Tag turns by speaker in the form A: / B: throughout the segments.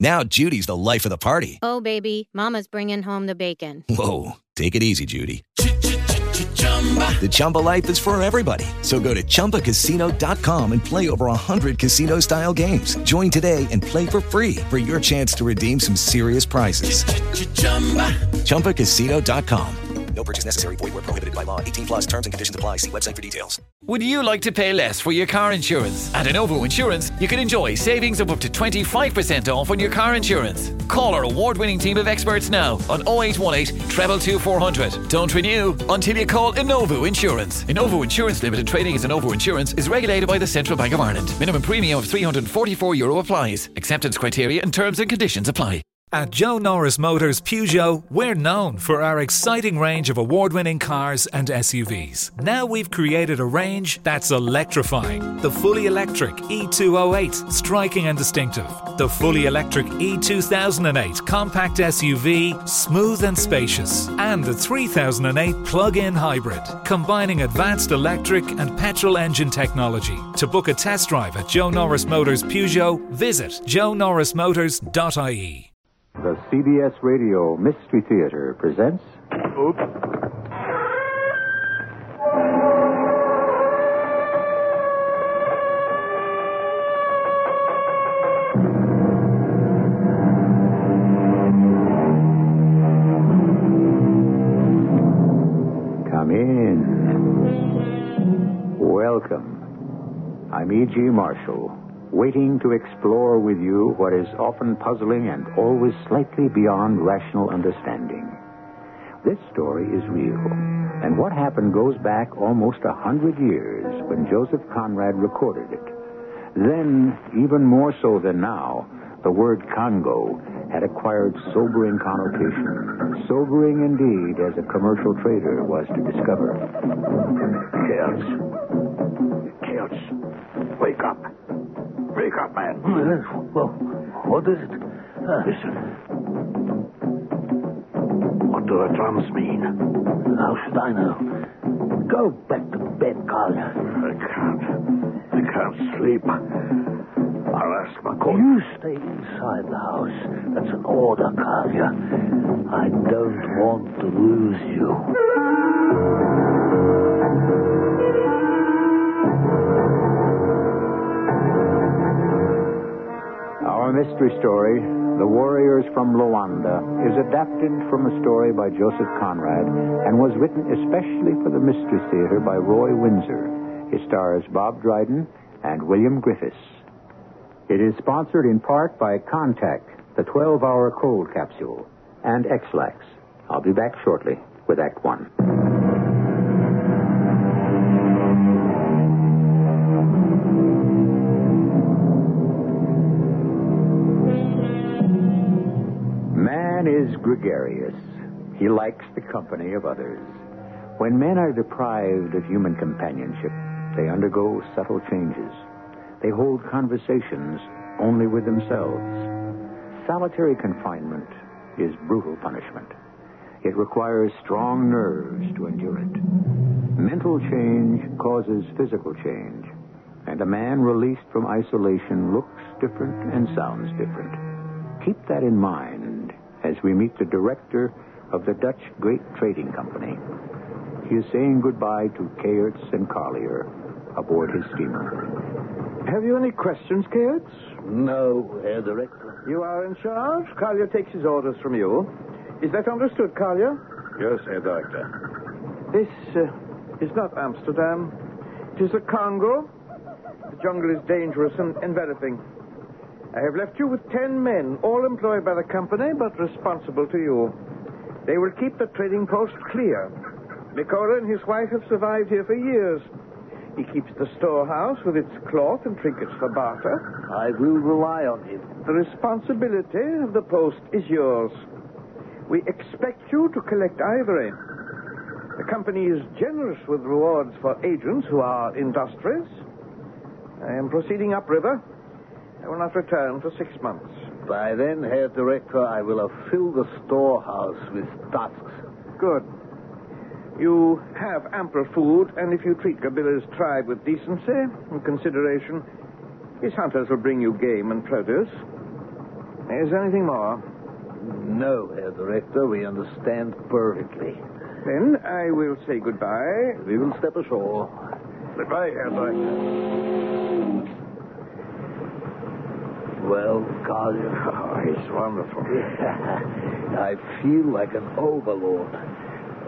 A: Now Judy's the life of the party.
B: Oh, baby, Mama's bringing home the bacon.
A: Whoa, take it easy, Judy. The Chumba life is for everybody. So go to ChumbaCasino.com and play over 100 casino-style games. Join today and play for free for your chance to redeem some serious prizes. ChumbaCasino.com.
C: No purchase necessary. Void were prohibited by law. 18 plus terms and conditions apply. See website for details.
D: Would you like to pay less for your car insurance? At Innovo Insurance, you can enjoy savings of up to 25% off on your car insurance. Call our award winning team of experts now on 0818 222 400. Don't renew until you call Innovo Insurance. Innovo Insurance Limited trading as Innovo Insurance is regulated by the Central Bank of Ireland. Minimum premium of €344 Euro applies. Acceptance criteria and terms and conditions apply.
E: At Joe Norris Motors Peugeot, we're known for our exciting range of award winning cars and SUVs. Now we've created a range that's electrifying. The fully electric E208, striking and distinctive. The fully electric E2008 compact SUV, smooth and spacious. And the 3008 plug in hybrid, combining advanced electric and petrol engine technology. To book a test drive at Joe Norris Motors Peugeot, visit joenorrismotors.ie.
F: The CBS Radio Mystery Theater presents.
G: Oops.
F: Come in. Welcome. I'm E.G. Marshall, waiting to explore with you what is often puzzling and always slightly beyond rational understanding. This story is real, and what happened goes back almost a hundred years when Joseph Conrad recorded it. Then, even more so than now, the word Congo had acquired sobering connotation. Sobering indeed, as a commercial trader was to discover.
G: Chaos. Chaos. Wake up. Wake up, man.
H: Well, what is it? Uh,
G: Listen. What do the drums mean?
H: how should I know? Go back to bed, Carl.
G: I can't. I can't sleep. I'll ask McCoy.
H: You stay inside the house. That's an order, Carlier. I don't want to lose you.
F: Our mystery story, The Warriors from Loanda, is adapted from a story by Joseph Conrad and was written especially for the Mystery Theater by Roy Winsor. It stars Bob Dryden and William Griffis. It is sponsored in part by Contact, the 12 hour cold capsule, and Ex-Lax. I'll be back shortly with Act One. Gregarious. He likes the company of others. When men are deprived of human companionship, they undergo subtle changes. They hold conversations only with themselves. Solitary confinement is brutal punishment. It requires strong nerves to endure it. Mental change causes physical change, and a man released from isolation looks different and sounds different. Keep that in mind as we meet the director of the Dutch Great Trading Company. He is saying goodbye to Kayerts and Collier aboard his steamer.
I: Have you any questions, Kayerts?
H: No, Herr Director.
I: You are in charge. Collier takes his orders from you. Is that understood, Collier?
G: Yes, Herr Director.
I: This uh, is not Amsterdam. It is the Congo. The jungle is dangerous and enveloping. I have left you with ten men, all employed by the company, but responsible to you. They will keep the trading post clear. Makola and his wife have survived here for years. He keeps the storehouse with its cloth and trinkets for barter.
H: I will rely on him.
I: The responsibility of the post is yours. We expect you to collect ivory. The company is generous with rewards for agents who are industrious. I am proceeding upriver. I will not return for six months.
H: By then, Herr Director, I will have filled the storehouse with tusks.
I: Good. You have ample food, and if you treat Gobila's tribe with decency and consideration, his hunters will bring you game and produce. Is there anything more?
H: No, Herr Director, we understand perfectly.
I: Then I will say goodbye.
H: We will step ashore.
I: Goodbye, Herr Director.
H: Well, Collier.
I: Oh, he's wonderful.
H: I feel like an overlord.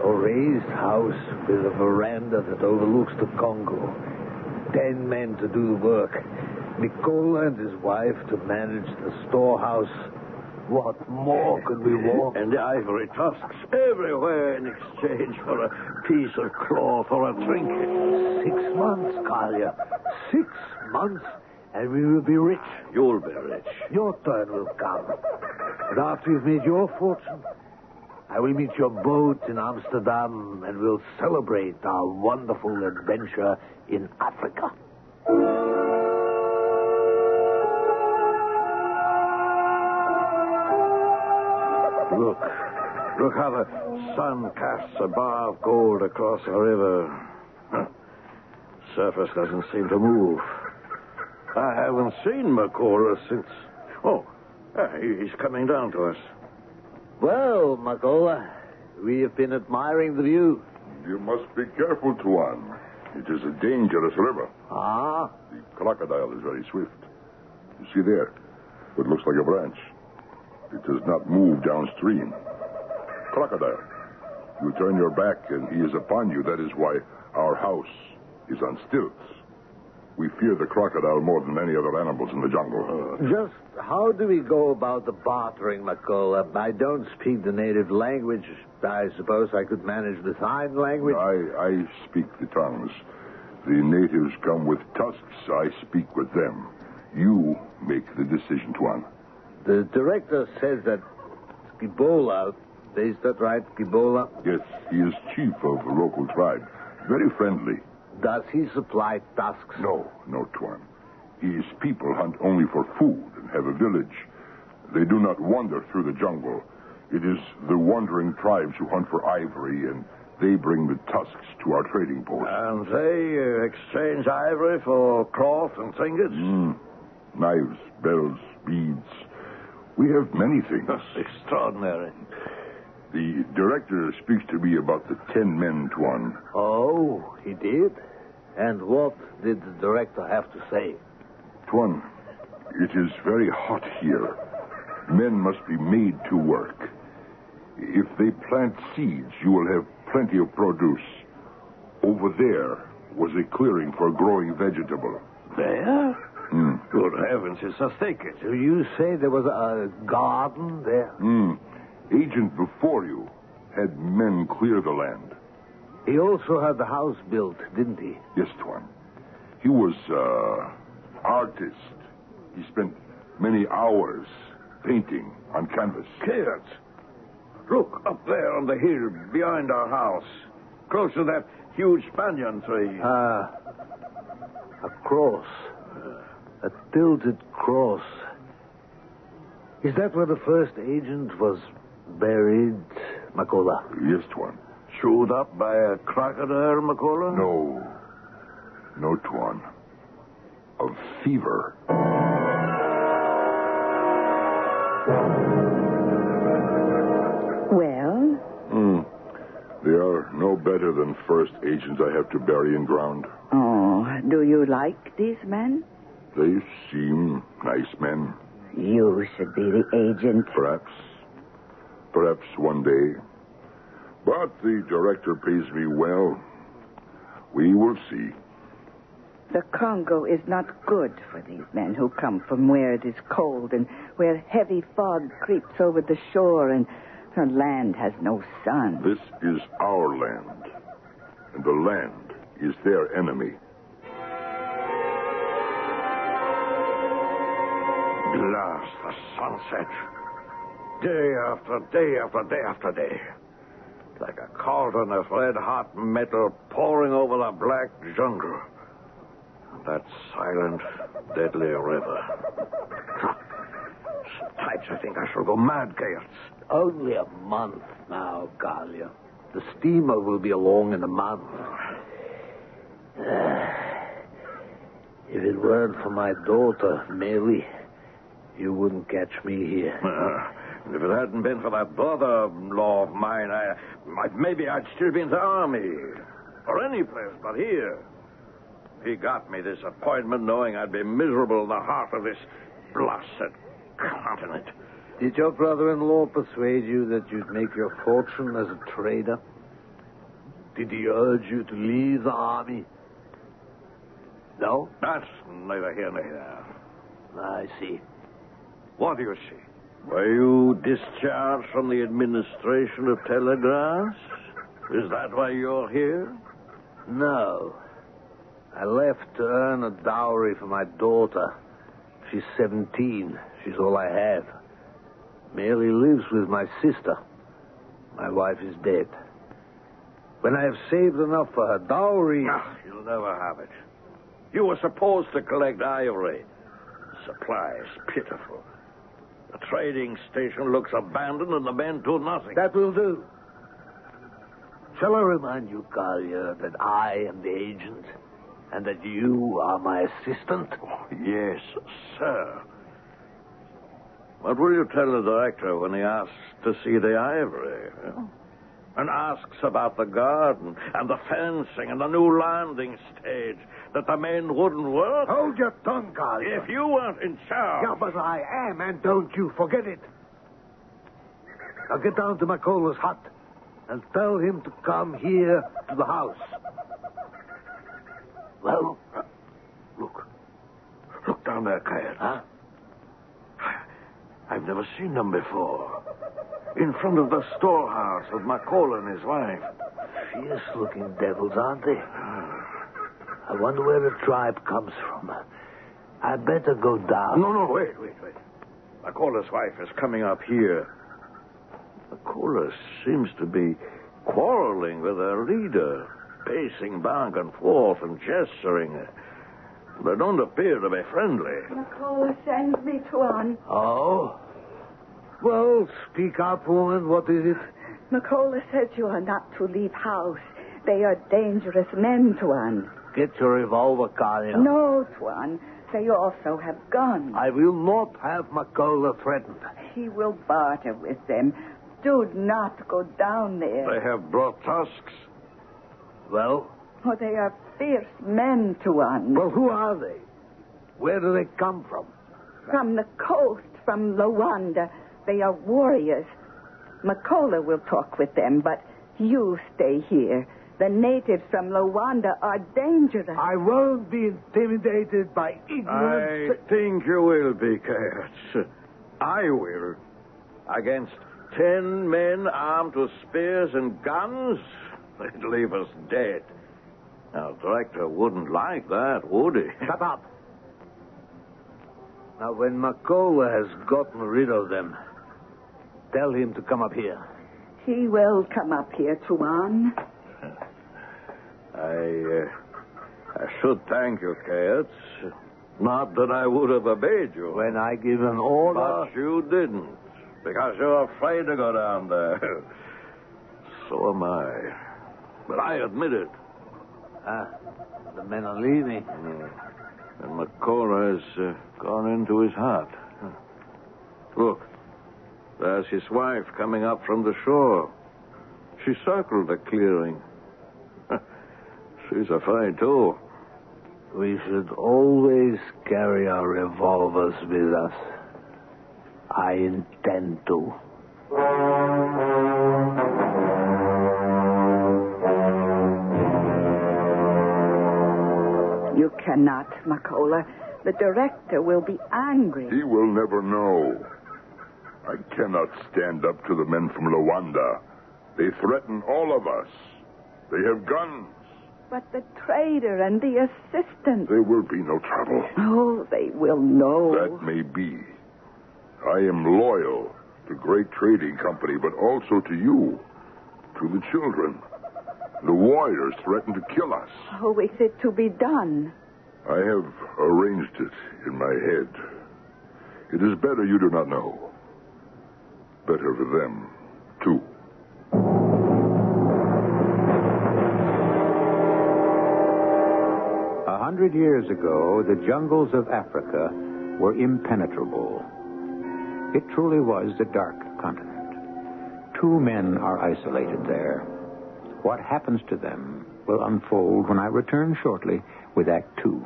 H: A raised house with a veranda that overlooks the Congo. Ten men to do the work. Nicola and his wife to manage the storehouse. What more could we want?
G: And the ivory tusks everywhere in exchange for a piece of cloth or a trinket.
H: Six months, Carlier. Six months, and we will be rich.
G: You'll be rich.
H: Your turn will come. And after you've made your fortune, I will meet your boat in Amsterdam and we'll celebrate our wonderful adventure in Africa.
G: Look. Look how the sun casts a bar of gold across the river. Surface doesn't seem to move. I haven't seen Makola since. Oh, ah, he's coming down to us.
H: Well, Makola, we have been admiring the view.
J: You must be careful, Tuan. It is a dangerous river.
H: Ah,
J: The crocodile is very swift. You see there? What looks like a branch. It does not move downstream. Crocodile. You turn your back and he is upon you. That is why our house is on stilts. We fear the crocodile more than any other animals in the jungle.
H: Uh, just how do we go about the bartering, Makola? I don't speak the native language. I suppose I could manage the sign language.
J: I, I speak the tongues. The natives come with tusks. I speak with them. You make the decision, Tuan.
H: The director says that Skibola, is that right, Skibola?
J: Yes, he is chief of a local tribe. Very friendly.
H: Does he supply tusks?
J: No, no, Tuan. His people hunt only for food and have a village. They do not wander through the jungle. It is the wandering tribes who hunt for ivory, and they bring the tusks to our trading post.
G: And they uh, exchange ivory for cloth and trinkets?
J: Mm. Knives, bells, beads. We have many things.
G: Extraordinary.
J: The director speaks to me about the ten men, Tuan.
H: Oh, he did? And what did the director have to say?
J: Tuan, it is very hot here. Men must be made to work. If they plant seeds, you will have plenty of produce. Over there was a clearing for growing vegetable.
G: There?
J: Hmm.
G: Good heavens, it's a thicket.
H: Do you say there was a garden there?
J: Hmm. Agent before you had men clear the land.
H: He also had the house built, didn't he?
J: Yes, Tuan. He was, uh, artist. He spent many hours painting on canvas.
G: Kids, look up there on the hill behind our house, close to that huge banyan tree.
H: Ah, a cross. A tilted cross. Is that where the first agent was buried, Makola?
J: Yes, Tuan.
G: Chewed up by a crocodile, Makola?
J: No. No, Tuan. Of fever.
K: Well,
J: Hmm. They are no better than first agents I have to bury in ground.
K: oh, do you like these men?
J: They seem nice men.
K: You should be the agent.
J: Perhaps. Perhaps one day. But the director pays me well. We will see.
K: The Congo is not good for these men who come from where it is cold and where heavy fog creeps over the shore and the land has no sun.
J: This is our land. and the land is their enemy.
G: Glass, the sunset. Day after day after day after day. Like a cauldron of red hot metal pouring over the black jungle. That silent, deadly river. Sometimes I think I shall go mad, Gaius.
H: Only a month now, Galia. The steamer will be along in a month. if it weren't for my daughter, Mary, you wouldn't catch me here.
G: Uh, if it hadn't been for that brother-in-law of mine, I, I, maybe I'd still be in the army. Or any place but here. He got me this appointment knowing I'd be miserable in the heart of this blasted continent.
H: Did your brother-in-law persuade you that you'd make your fortune as a trader? Did he urge you to leave the army? No?
G: That's neither here nor there.
H: I see.
G: What do you see? Were you discharged from the administration of telegraphs? Is that why you're here?
H: No. I left to earn a dowry for my daughter. She's 17. She's all I have. Mary lives with my sister. My wife is dead. When I have saved enough for her dowry.
G: No, you'll never have it. You were supposed to collect ivory. Supply is pitiful. The trading station looks abandoned and the men do nothing.
H: That will do. Shall I remind you, Collier, that I am the agent and that you are my assistant?
G: Oh, yes, sir. What will you tell the director when he asks to see the ivory? huh? And asks about the garden and the fencing and the new landing stage that the men wouldn't work?
H: Hold your tongue, Collier.
G: If you weren't in charge.
H: Yeah, but I am, and don't you forget it. Now get down to Makola's hut and tell him to come here to the house. Well,
G: Look. Look down there, Kyle.
H: Huh?
G: I've never seen them before. In front of the storehouse with McCall and his wife.
H: fierce looking devils, aren't they? Ah. I wonder where the tribe comes from. I better go down.
G: No, no, wait, wait, wait. Makola's wife is coming up here. Makola seems to be quarreling with her leader, pacing back and forth and gesturing. They don't appear to be friendly.
K: Makola sends me to on.
H: Oh? Well, speak up, woman. What is it?
K: Makola says you are not to leave house. They are dangerous men, Tuan.
H: Get your revolver, Collier.
K: No, Tuan. They also have guns.
H: I will not have Makola threatened.
K: He will barter with them. Do not go down there.
G: They have brought tusks.
H: Well?
K: Oh, they are fierce men, Tuan.
H: Well, who are they? Where do they come from?
K: From the coast, from Loanda. They are warriors. Makola will talk with them, but you stay here. The natives from Loanda are dangerous.
H: I won't be intimidated by
G: ignorance.
H: I
G: think you will be, Cats. I will. Against ten men armed with spears and guns? They'd leave us dead. Now, Director wouldn't like that, would he?
H: Shut up. Now, when Makola has gotten rid of them, tell him to come up here.
K: He will come up here, Tuan.
G: I, uh, I should thank you, Cats. Not that I would have obeyed you.
H: When I give an order...
G: But you didn't. Because you're afraid to go down there. so am I. But I admit it.
H: Ah, the men are leaving.
G: And Makola has uh, gone into his hut. Look, there's his wife coming up from the shore. She circled the clearing. She's afraid, too.
H: We should always carry our revolvers with us. I intend to.
K: You cannot, Makola. The director will be angry.
J: He will never know. I cannot stand up to the men from Loanda. They threaten all of us. They have guns.
K: But the trader and the assistant.
J: There will be no trouble.
K: Oh, they will know.
J: That may be. I am loyal to Great Trading Company, but also to you, to the children. The warriors threaten to kill us.
K: How is it to be done?
J: I have arranged it in my head. It is better you do not know. Better for them, too.
F: Hundred years ago, the jungles of Africa were impenetrable. It truly was the dark continent. Two men are isolated there. What happens to them will unfold when I return shortly with Act Two.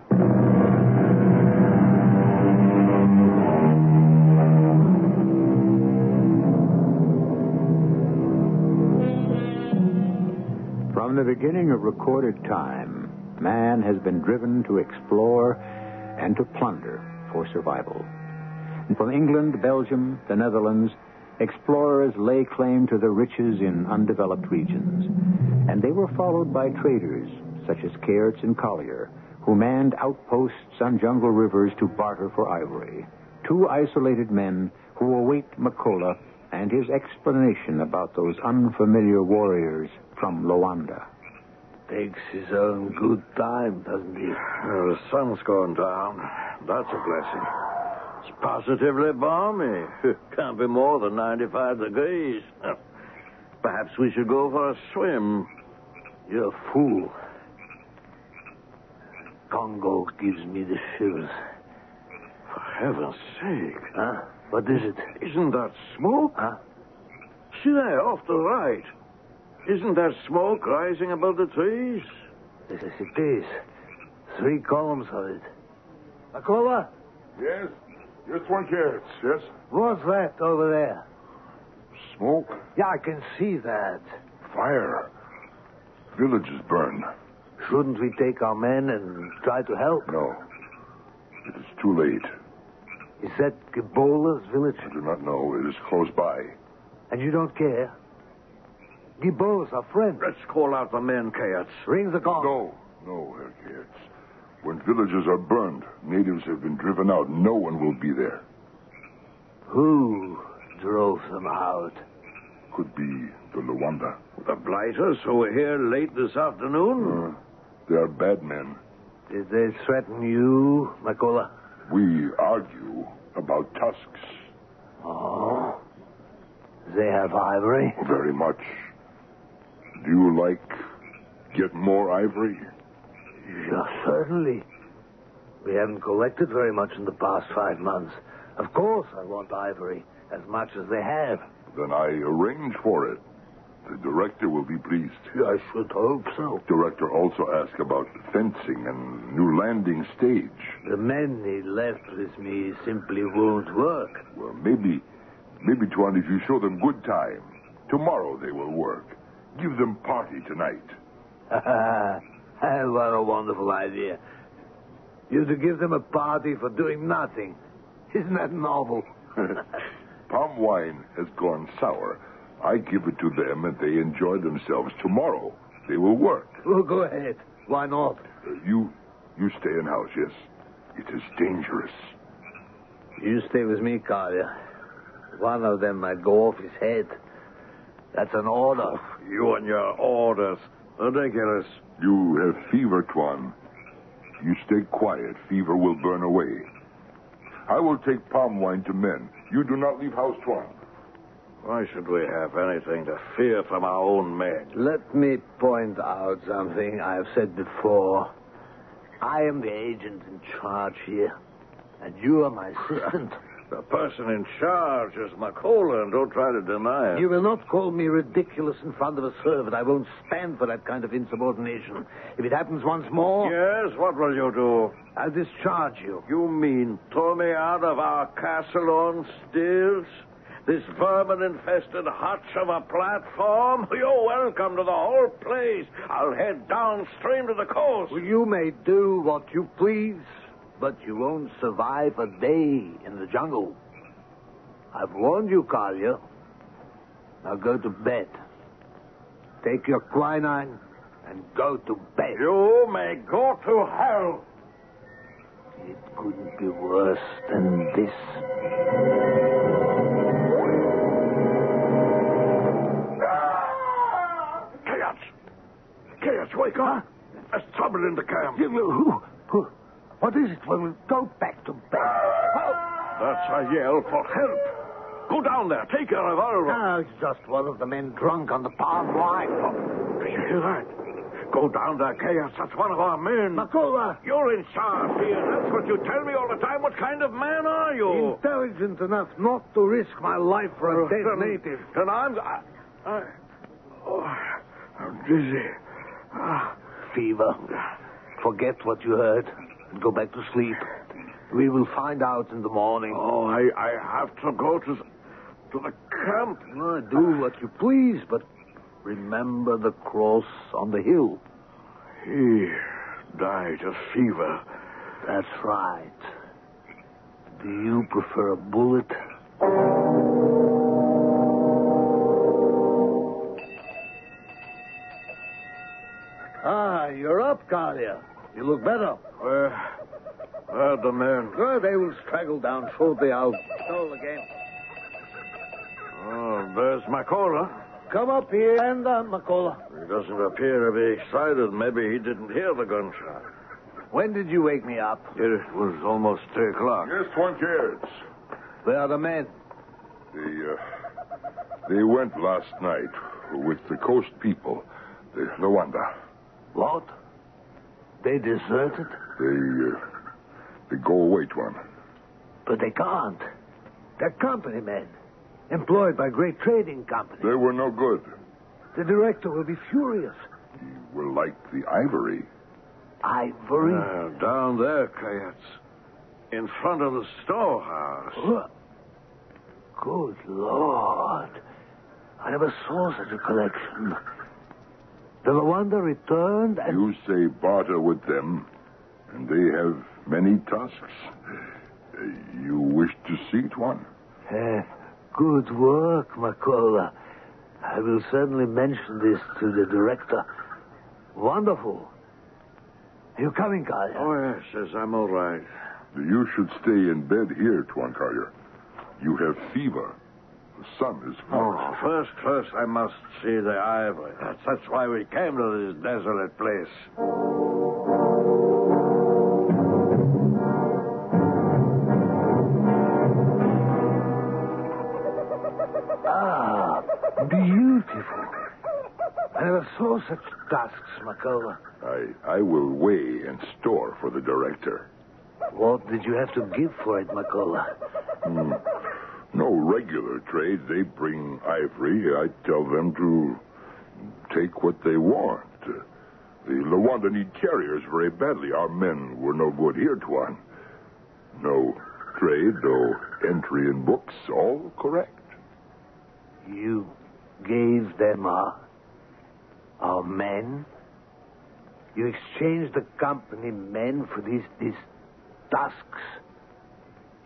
F: From the beginning of recorded time, man has been driven to explore and to plunder for survival. And from England, Belgium, the Netherlands, explorers lay claim to the riches in undeveloped regions. And they were followed by traders, such as Kayerts and Collier, who manned outposts on jungle rivers to barter for ivory. Two isolated men who await Makola and his explanation about those unfamiliar warriors from Loanda.
H: Takes his own good time, doesn't he?
G: Well, the sun's going down. That's a blessing. It's positively balmy. Can't be more than 95 degrees. Perhaps we should go for a swim.
H: You're a fool. Congo gives me the shivers.
G: For heaven's sake.
H: Huh? What is it?
G: Isn't that smoke?
H: Huh?
G: See there, off the right. Isn't there smoke rising above the trees?
H: Yes, yes, it is. Three columns of it. Makola,
J: Yes? Yes, one carrots, yes?
H: what's that over there?
J: Smoke,
H: Yeah, I can see that.
J: fire. Villages burned.
H: Shouldn't we take our men and try to help?
J: No. It is too late.
H: Is that Gobila's village?
J: I do not know. It is close by.
H: And you don't care? Gobila's our friend.
G: Let's call out the men, Kayerts.
H: Ring the gong.
J: No, no, Herr Gertz. When villages are burned, natives have been driven out. No one will be there.
H: Who drove them out?
J: Could be the Loanda.
G: The blighters who were here late this afternoon?
J: Uh, they are bad men.
H: Did they threaten you, Makola?
J: We argue about tusks.
H: Oh. They have ivory?
J: Very much. Do you like get more ivory?
H: Yes, certainly. We haven't collected very much in the past five months. Of course, I want ivory, as much as they have.
J: Then I arrange for it. The director will be pleased.
H: I should hope so.
J: Director also asked about fencing and new landing stage.
H: The men he left with me simply won't work.
J: Well, maybe, maybe, Tuan, if you show them good time, tomorrow they will work. Give them party tonight.
H: what a wonderful idea. You to give them a party for doing nothing. Isn't that novel?
J: Palm wine has gone sour. I give it to them and they enjoy themselves. Tomorrow they will work.
H: Well, go ahead. Why not?
J: Uh, you, you stay in house, yes? It is dangerous.
H: You stay with me, Carlier. One of them might go off his head. That's an order.
G: You and your orders. Ridiculous.
J: You have fever, Tuan. You stay quiet. Fever will burn away. I will take palm wine to men. You do not leave house, Tuan.
G: Why should we have anything to fear from our own men?
H: Let me point out something I have said before. I am the agent in charge here, and you are my assistant.
G: The person in charge is Makola, and don't try to deny it.
H: You will not call me ridiculous in front of a servant. I won't stand for that kind of insubordination. If it happens once more,
G: Yes, what will you do?
H: I'll discharge you.
G: You mean throw me out of our castle on stilts? This vermin-infested hutch of a platform? You're welcome to the whole place. I'll head downstream to the coast.
H: Well, you may do what you please, but you won't survive a day in the jungle. I've warned you, Carlier. Now go to bed. Take your quinine and go to bed.
G: You may go to hell.
H: It couldn't be worse than this.
G: Ah, chaos! Chaos, wake up! There's trouble in the camp.
H: Who? Who? What is it? Well, go back to bed.
G: That's a yell for help. Go down there. Take your revolver.
H: Ah, it's just one of the men drunk on the palm wine.
G: Do you hear that? Go down there, Chaos. That's one of our men.
H: Makola!
G: You're in charge here. That's what you tell me all the time. What kind of man are you?
H: Intelligent enough not to risk my life for a dead
G: Then-
H: native.
G: Then I'm... I, I, oh, I'm dizzy. Ah.
H: Fever. Forget what you heard and go back to sleep. We will find out in the morning.
G: Oh, I, I have to go to, to the camp.
H: Ah, do what you please, but remember the cross on the hill.
G: He died of fever.
H: That's right. Do you prefer a bullet? Ah, you're up, Carlier. You look better.
G: Where, where the men?
H: Well, they will straggle down shortly. I'll stroll again.
G: Oh, there's Makola.
H: Come up here and down, Makola.
G: He doesn't appear to be excited. Maybe he didn't hear the gunshot.
H: When did you wake me up?
G: It was almost three o'clock.
J: Yes, one cares.
H: Where are the men?
J: They, uh, they went last night with the coast people, the Loanda.
H: What? They deserted?
J: They, uh, they go away, Tuan.
H: But they can't. They're company men, employed by great trading companies.
J: They were no good.
H: The director will be furious.
J: He will like the ivory.
H: Ivory?
G: Uh, down there, Kayerts. In front of the storehouse.
H: What? Good Lord. I never saw such a collection. The Loanda returned and.
J: You say barter with them, and they have many tusks. Uh, you wish to see it, one?
H: Eh, good work, Makola. I will certainly mention this to the director. Wonderful. Are you coming, Carl?
G: Oh, yes, yes, I'm all right.
J: You should stay in bed here, Tuan Carlier. You have fever. The sun is
G: Oh, first, first, I must see the ivory. That's, that's why we came to this desolate place.
H: Ah, beautiful. I never saw such tusks, Makola.
J: I, I will weigh and store for the director.
H: What did you have to give for it, Makola?
J: Hmm. No regular trade. They bring ivory. I tell them to take what they want. The Loanda need carriers very badly. Our men were no good here, Tuan. No trade, no entry in books. All correct.
H: You gave them our, our men? You exchanged the company men for these, these tusks?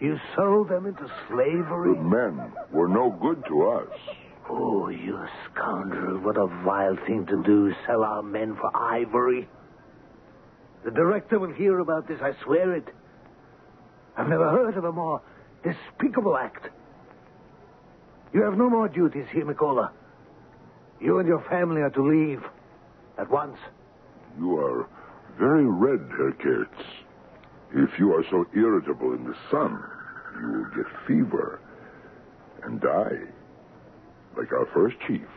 H: You sold them into slavery?
J: The men were no good to us.
H: Oh, you scoundrel. What a vile thing to do, sell our men for ivory. The director will hear about this, I swear it. I've never heard of a more despicable act. You have no more duties here, Makola. You and your family are to leave at once.
J: You are very red, Herr Kurtz. If you are so irritable in the sun, you will get fever and die, like our first chief.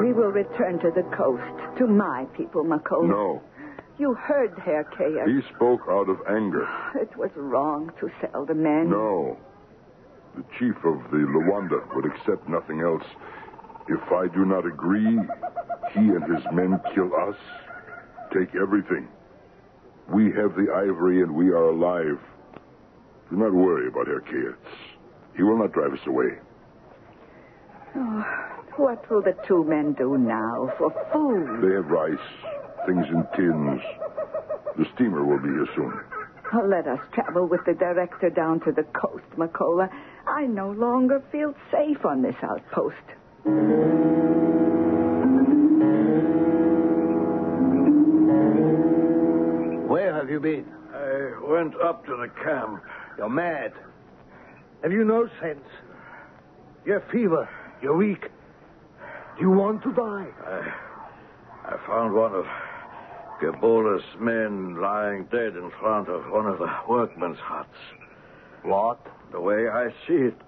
K: We will return to the coast, to my people, Makola.
J: No,
K: You heard Herr Kayer.
J: he spoke out of anger.
K: It was wrong to sell the men.
J: No, the chief of the Loanda would accept nothing else. If I do not agree, he and his men kill us, take everything. We have the ivory and we are alive. Do not worry about Herr Kurtz. He will not drive us away.
K: Oh, what will the two men do now for food?
J: They have rice, things in tins. The steamer will be here soon.
K: Oh, let us travel with the director down to the coast, Makola. I no longer feel safe on this outpost.
H: Where have you been?
G: I went up to the camp.
H: You're mad. Have you no sense? You're fever. You're weak. Do you want to die?
G: I, I found one of Gobila's men lying dead in front of one of the workmen's huts.
H: What?
G: The way I see it,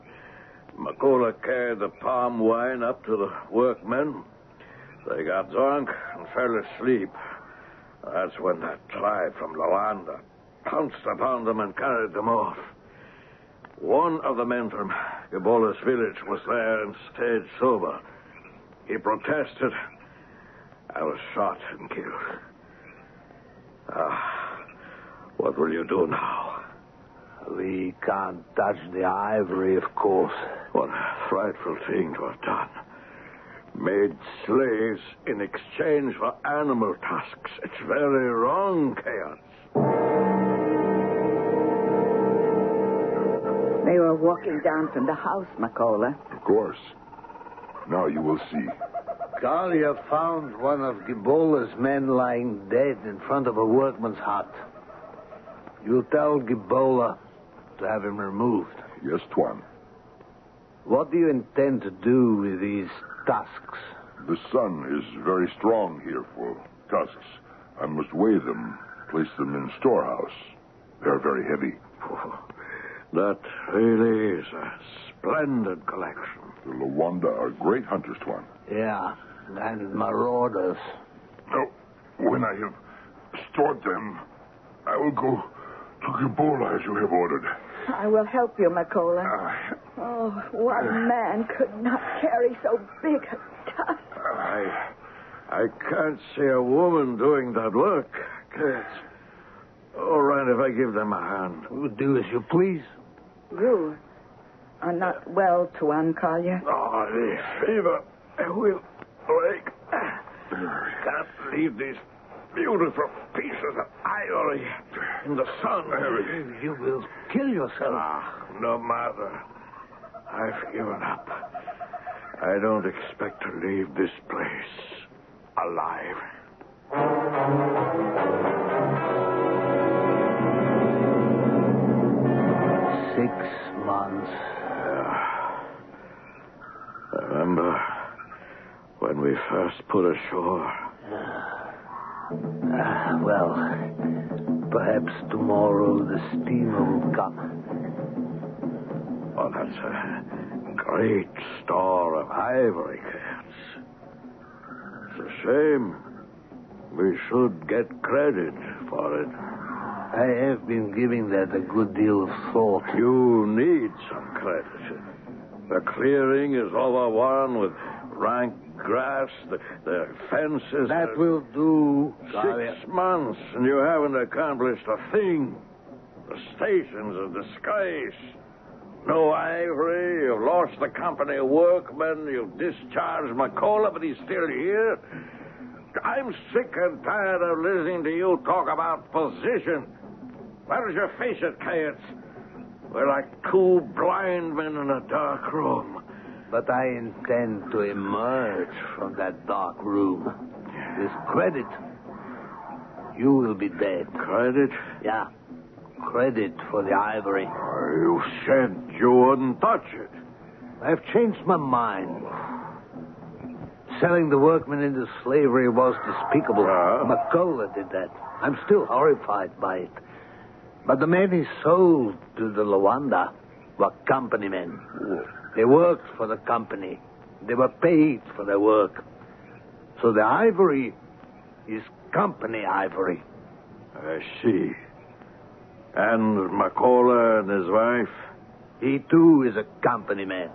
G: Makola carried the palm wine up to the workmen. They got drunk and fell asleep. That's when that tribe from Loanda pounced upon them and carried them off. One of the men from Gobila's village was there and stayed sober. He protested. I was shot and killed. Ah, what will you do now?
H: We can't touch the ivory, of course.
G: What a frightful thing to have done. Made slaves in exchange for animal tusks. It's very wrong, Chaos.
K: They were walking down from the house, Makola.
J: Of course. Now you will see.
H: Galia found one of Gobila's men lying dead in front of a workman's hut. You'll tell Gobila to have him removed.
J: Yes, Tuan.
H: What do you intend to do with these tusks?
J: The sun is very strong here for tusks. I must weigh them, place them in storehouse. They are very heavy.
G: That really is a splendid collection.
J: The Loanda are great hunters, Tuan.
H: Yeah, and marauders.
J: Now, when I have stored them, I will go to Gobila as you have ordered.
K: I will help you, Makola.
J: Uh,
K: Oh, one man could not carry so big a tusk.
G: I, I can't see a woman doing that work. It's all right if I give them a hand.
H: We'll do as you please.
K: You are not well, Tuan Carlier.
G: Oh, the fever I will break. Can't leave these beautiful pieces of ivory in the sun.
H: You will kill yourself.
G: Ah, no matter. I've given up. I don't expect to leave this place alive.
H: Six months.
G: Remember when we first put ashore?
H: Ah, well, perhaps tomorrow the steamer will come.
G: Oh, that's a great store of ivory cats. It's a shame. We should get credit for it.
H: I have been giving that a good deal of thought.
G: You need some credit. The clearing is overrun with rank grass, the, the fences.
H: That will do.
G: Six months, and you haven't accomplished a thing. The station's a disgrace. No ivory, you've lost the company of workmen, you've discharged Makola, but he's still here. I'm sick and tired of listening to you talk about position. Where's your face it, Kayerts? We're like two blind men in a dark room.
H: But I intend to emerge from that dark room. With credit. You will be dead.
G: Credit?
H: Yeah. Credit for the ivory.
G: Ah, you said you wouldn't touch it.
H: I've changed my mind. Selling the workmen into slavery was despicable. Makola did that. I'm still horrified by it. But the men he sold to the Loanda were company men. They worked for the company. They were paid for their work. So the ivory is company ivory.
G: I see. And Makola and his wife?
H: He too is a company man.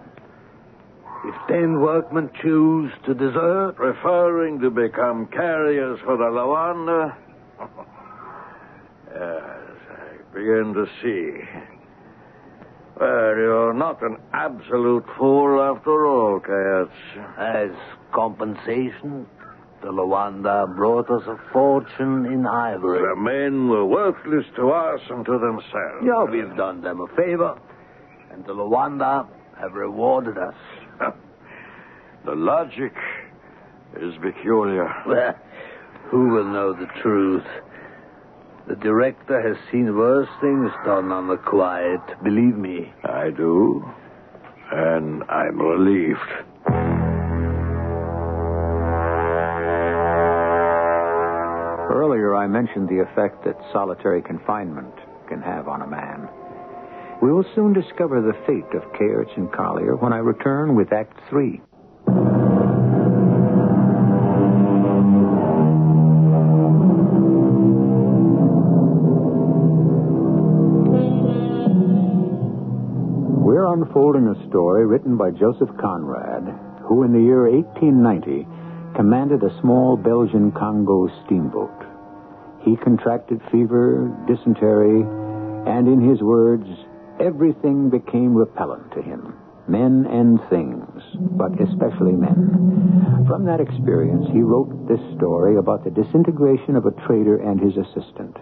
H: If ten workmen choose to desert,
G: Preferring to become carriers for the Loanda? yes, I begin to see. Well, you're not an absolute fool after all, Kayerts.
H: as compensation, the Loanda brought us a fortune in ivory.
G: The men were worthless to us and to themselves.
H: Yeah, we've done them a favor. and the Loanda have rewarded us.
G: the logic is peculiar.
H: Well, who will know the truth? The director has seen worse things done on the quiet, believe me.
G: I do, and I'm relieved.
F: Earlier, I mentioned the effect that solitary confinement can have on a man. We will soon discover the fate of Kayerts and Carlier when I return with Act Three. Unfolding a story written by Joseph Conrad, who in the year 1890 commanded a small Belgian Congo steamboat. He contracted fever, dysentery, and in his words, everything became repellent to him men and things, but especially men. From that experience, he wrote this story about the disintegration of a trader and his assistant.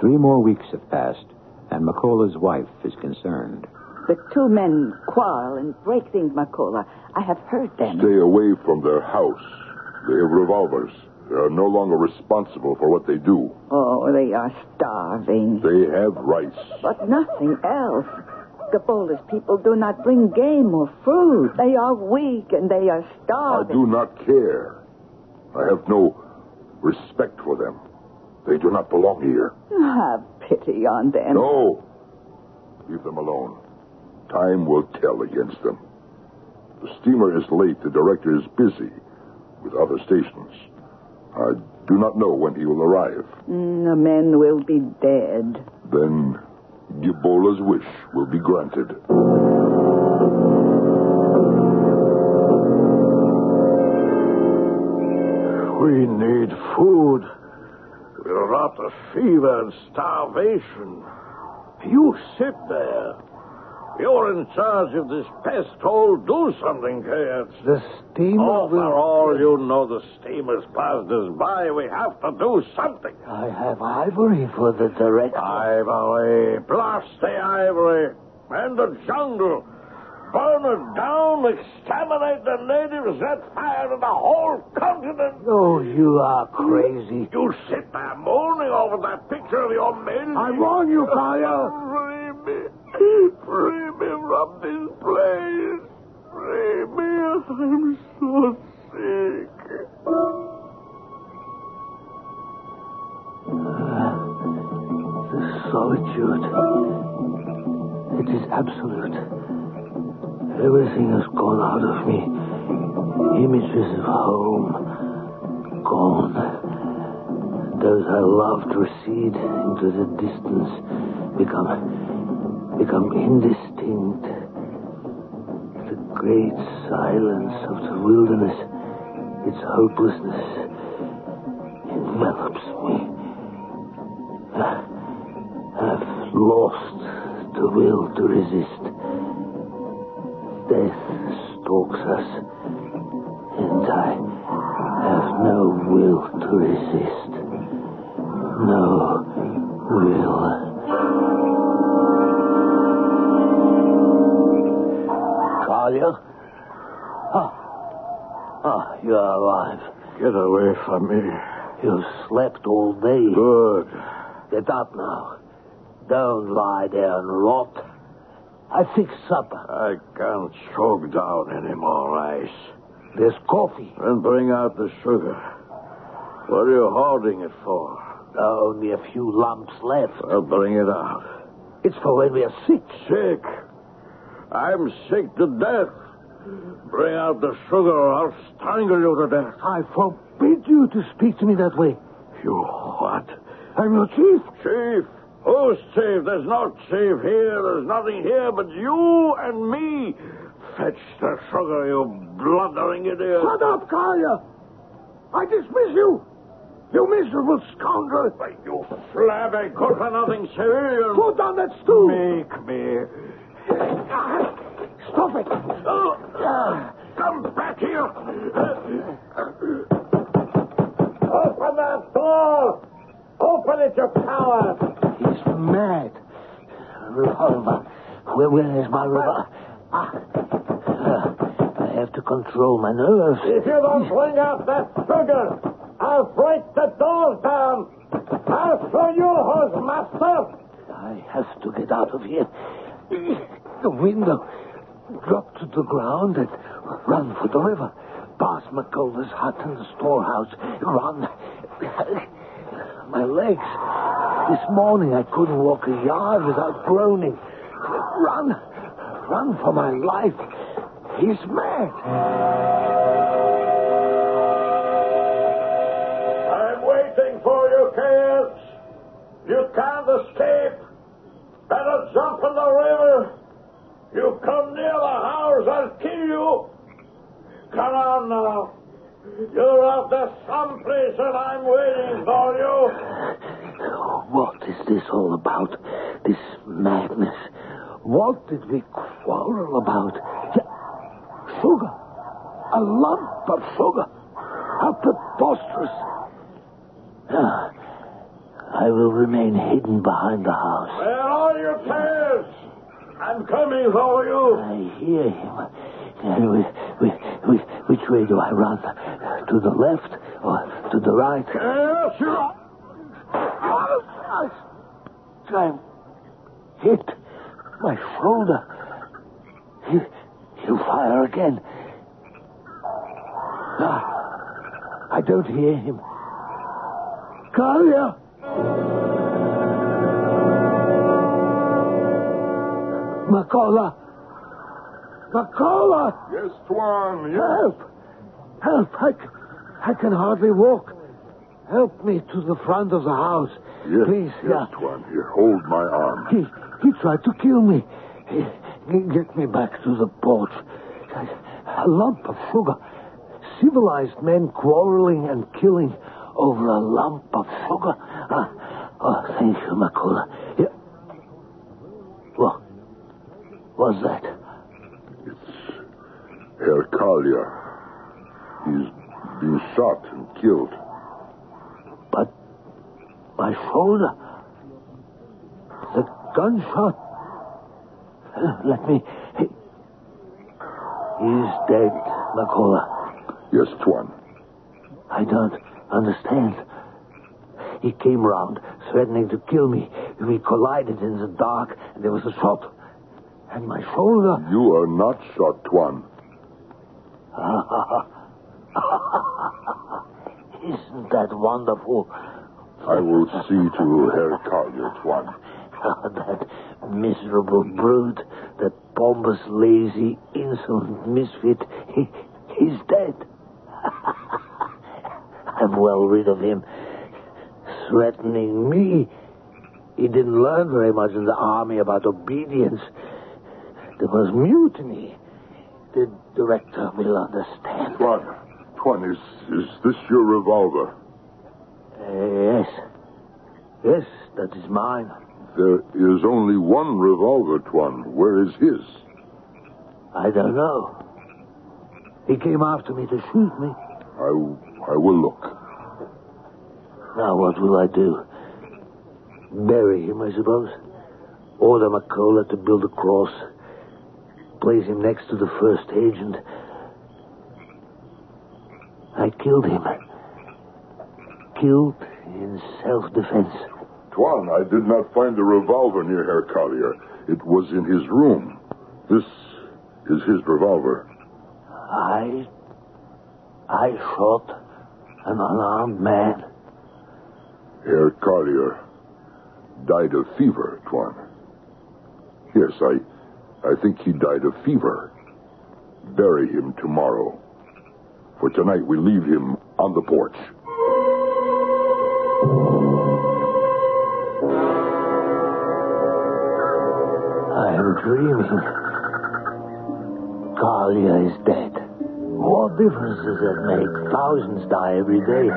F: Three more weeks have passed, and Makola's wife is concerned.
K: The two men quarrel and break things, Makola. I have heard them.
J: Stay away from their house. They have revolvers. They are no longer responsible for what they do.
K: Oh, they are starving.
J: They have rice.
K: But nothing else. The boldest people do not bring game or food. They are weak and they are starving.
J: I do not care. I have no respect for them. They do not belong here.
K: Have pity on them.
J: No. Leave them alone. Time will tell against them. The steamer is late. The director is busy with other stations. I do not know when he will arrive.
K: Mm, the men will be dead.
J: Then Gobila's wish will be granted.
G: We need food. We're rot of fever and starvation. You sit there. You're in charge of this pest hole. Do something, Kayerts.
H: The steamer
G: Oh,
H: will...
G: for all you know, the steamer's passed us by. We have to do something.
H: I have ivory for the director.
G: Ivory. Blast the ivory. And the jungle. Burn it down, exterminate the natives, set fire to the whole continent.
H: Oh, you are crazy.
G: You sit there moaning over that picture of your men.
H: I warn you,
G: Carlier. Me. Free me from this place. Free me. I'm so sick.
H: The solitude. It is absolute. Everything has gone out of me. Images of home. Gone. Those I loved recede into the distance. Become. Become indistinct. The great silence of the wilderness. Its hopelessness envelops me. I've lost the will to resist. Death stalks us, and I have no will to resist. No will. Talia? Ah. Ah, you're alive.
G: Get away from me.
H: You've slept all day.
G: Good.
H: Get up now. Don't lie there and rot. I fixed supper.
G: I can't choke down any more ice.
H: There's coffee.
G: Then bring out the sugar. What are you holding it for?
H: Only a few lumps left.
G: Well, bring it out.
H: It's for when we are sick.
G: Sick? I'm sick to death. Bring out the sugar or I'll strangle you to death.
H: I forbid you to speak to me that way.
G: You what?
H: I'm your chief.
G: Chief? Who's chief? There's no chief here. There's nothing here but you and me. Fetch the sugar, you blundering idiot.
H: Shut up, Carlier. I dismiss you. You miserable scoundrel.
G: Why, you flabby, good-for-nothing civilian.
H: Put down that stool.
G: Make me. Oh, come back here. Open that door. Open it, you coward.
H: He's mad. Revolver. Where, where is my revolver? Ah. Ah, I have to control my nerves.
G: If you don't bring out that trigger, I'll break the doors down. I'll show you who's master.
H: I have to get out of here. The window. Drop to the ground and run for the river. Past Makola's hut and the storehouse. Run. My legs. This morning I couldn't walk a yard without groaning. Run. Run for my life. He's mad.
G: On now. You're there someplace and I'm waiting for you.
H: What is this all about? This madness. What did we quarrel about? Sugar. A lump of sugar. How preposterous. Ah, I will remain hidden behind the house.
G: Where are you, Kayerts? I'm coming for you.
H: I hear him. We, we, which way do I run? To the left or to the right?
G: Yes, you are.
H: I'm hit. My shoulder. He, he'll fire again. Ah, I don't hear him. Carlier! Makola! Makola!
J: Yes, Tuan, yes.
H: Help! Help! I, c- I can hardly walk. Help me to the front of the house.
J: Yes,
H: Please,
J: yes,
H: yeah.
J: Tuan. Here, hold my arm.
H: He, he tried to kill me. He, he- get me back to the porch. A lump of sugar. Civilized men quarreling and killing over a lump of sugar. Ah, oh, thank you, Makola. Yeah. What? What's that?
J: Herr Carlier. He's been shot and killed.
H: But my shoulder. The gunshot. Let me. He's dead, Makola.
J: Yes, Tuan.
H: I don't understand. He came round, threatening to kill me. We collided in the dark, and there was a shot. And my shoulder.
J: You are not shot, Tuan.
H: Isn't that wonderful?
J: I will see to Herr Carlier, Tuan.
H: that miserable brute, that pompous, lazy, insolent misfit, he, he's dead. I'm well rid of him. Threatening me. He didn't learn very much in the army about obedience. There was mutiny. The director will understand.
J: Tuan, Tuan, is, is this your revolver?
H: Uh, yes. Yes, that is mine.
J: There is only one revolver, Tuan. Where is his?
H: I don't know. He came after me to shoot me.
J: I, I will look.
H: Now, what will I do? Bury him, I suppose. Order Makola to build a cross. Place him next to the first agent. I killed him. Killed in self-defense.
J: Tuan, I did not find the revolver near Herr Carlier. It was in his room. This is his revolver.
H: I... I shot an unarmed man.
J: Herr Carlier died of fever, Tuan. Yes, I, I think he died of fever. Bury him tomorrow. For tonight we leave him on the porch.
H: I am dreaming. Carlier is dead. What difference does that make? Thousands die every day.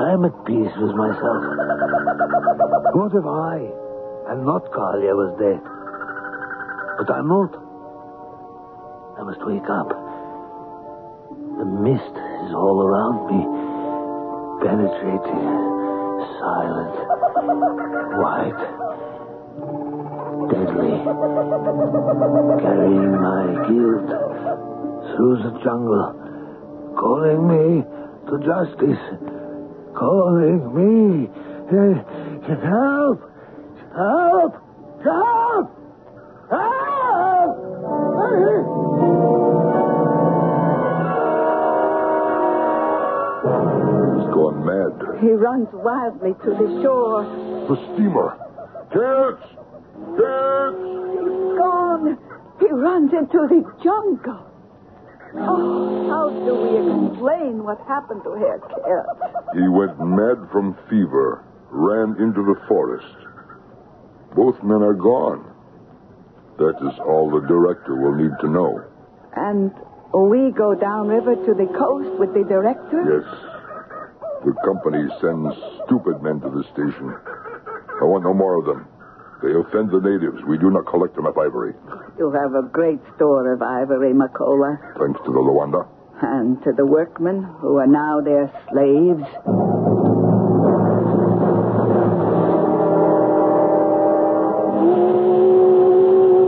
H: I'm at peace with myself. What if I, and not Carlier, was dead? But I'm not. I must wake up. The mist is all around me, penetrating, silent, white, deadly, carrying my guilt through the jungle, calling me to justice, calling me. Help! Help! Help!
J: Gone mad.
K: He runs wildly to the shore.
J: The steamer. Kayerts! Kayerts!
K: He's gone. He runs into the jungle. Oh, how do we explain what happened to Herr Kerr?
J: He went mad from fever, ran into the forest. Both men are gone. That is all the director will need to know.
K: And we go downriver to the coast with the director?
J: Yes. The company sends stupid men to the station. I want no more of them. They offend the natives. We do not collect enough ivory.
K: You have a great store of ivory, Makola.
J: Thanks to the Loanda.
K: And to the workmen who are now their slaves.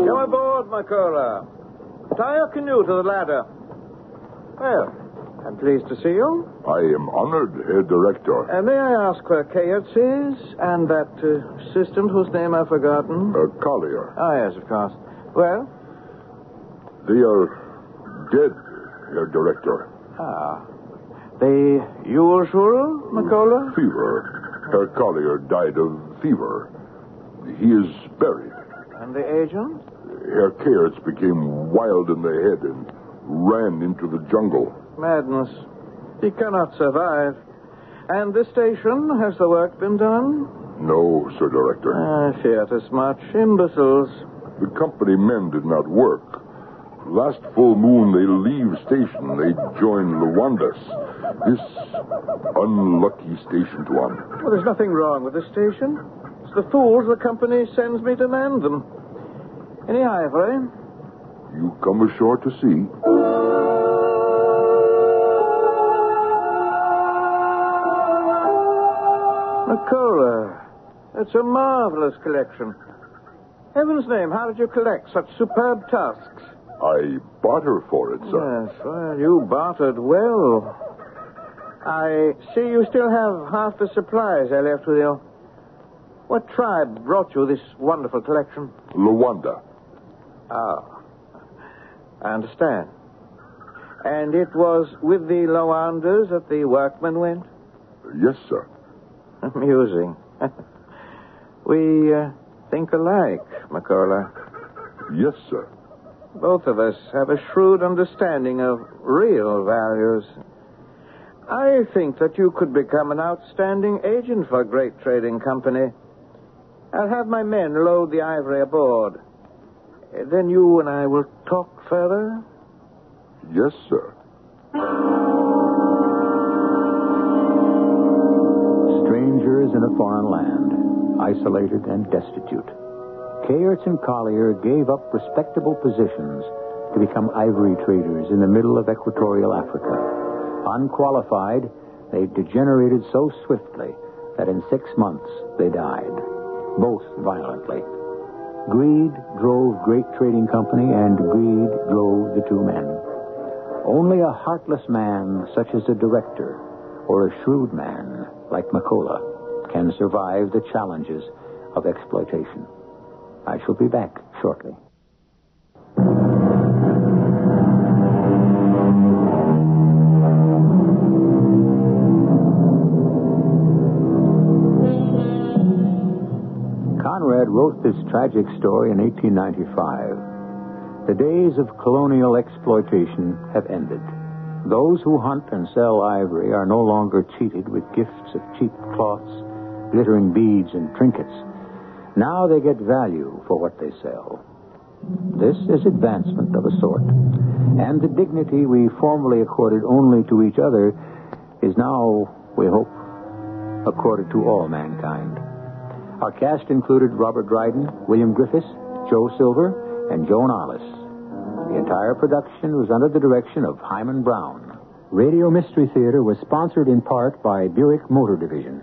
G: Come aboard, Makola. Tie your canoe to the ladder. Well, I'm pleased to see you.
J: I am honored, Herr Director.
G: Uh, may I ask where Kayerts is and that uh, assistant whose name I've forgotten?
J: Uh, Carlier.
G: Ah, yes, of course. Well?
J: They are dead, Herr Director.
G: Ah. The usual, Makola?
J: Fever. Herr Carlier died of fever. He is buried.
G: And the agent?
J: Herr Kayerts became wild in the head and ran into the jungle.
G: Madness. He cannot survive. And this station, has the work been done?
J: No, Sir Director.
G: Ah, I feared as much. Imbeciles.
J: The company men did not work. Last full moon, they leave station. They join Loandas. This unlucky station, Tuan.
G: Well, there's nothing wrong with the station. It's the fools the company sends me to mend them. Any ivory?
J: You come ashore to see.
G: Makola. It's a marvelous collection. Heaven's name, how did you collect such superb tusks?
J: I barter for it, sir.
G: Yes, well, you bartered well. I see you still have half the supplies I left with you. What tribe brought you this wonderful collection?
J: Loanda.
G: Ah, I understand. And it was with the Loandas that the workmen went?
J: Yes, sir.
G: Amusing. we uh, think alike, Makola.
J: Yes, sir.
G: Both of us have a shrewd understanding of real values. I think that you could become an outstanding agent for a great trading company. I'll have my men load the ivory aboard. Then you and I will talk further.
J: Yes, sir.
F: Isolated and destitute. Kayerts and Carlier gave up respectable positions to become ivory traders in the middle of equatorial Africa. Unqualified, they degenerated so swiftly that in six months they died, both violently. Greed drove Great Trading Company, and greed drove the two men. Only a heartless man, such as a director, or a shrewd man like Makola, can survive the challenges of exploitation. I shall be back shortly. Conrad wrote this tragic story in 1895. The days of colonial exploitation have ended. Those who hunt and sell ivory are no longer cheated with gifts of cheap cloths, glittering beads, and trinkets. Now they get value for what they sell. This is advancement of a sort. And the dignity we formerly accorded only to each other is now, we hope, accorded to all mankind. Our cast included Robert Dryden, William Griffis, Joe Silver, and Joan Arliss. The entire production was under the direction of Himan Brown. Radio Mystery Theater was sponsored in part by Buick Motor Division.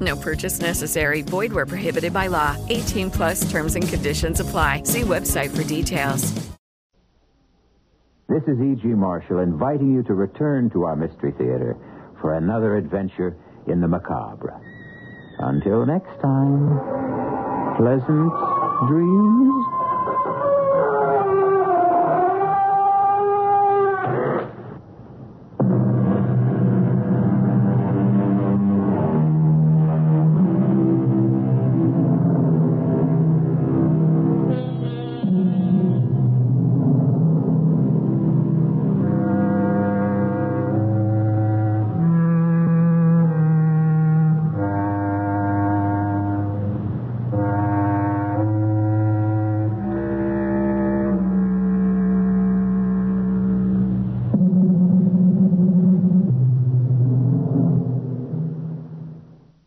L: No purchase necessary. Void where prohibited by law. 18 plus terms and conditions apply. See website for details.
F: This is E.G. Marshall inviting you to return to our Mystery Theater for another adventure in the macabre. Until next time, pleasant dreams.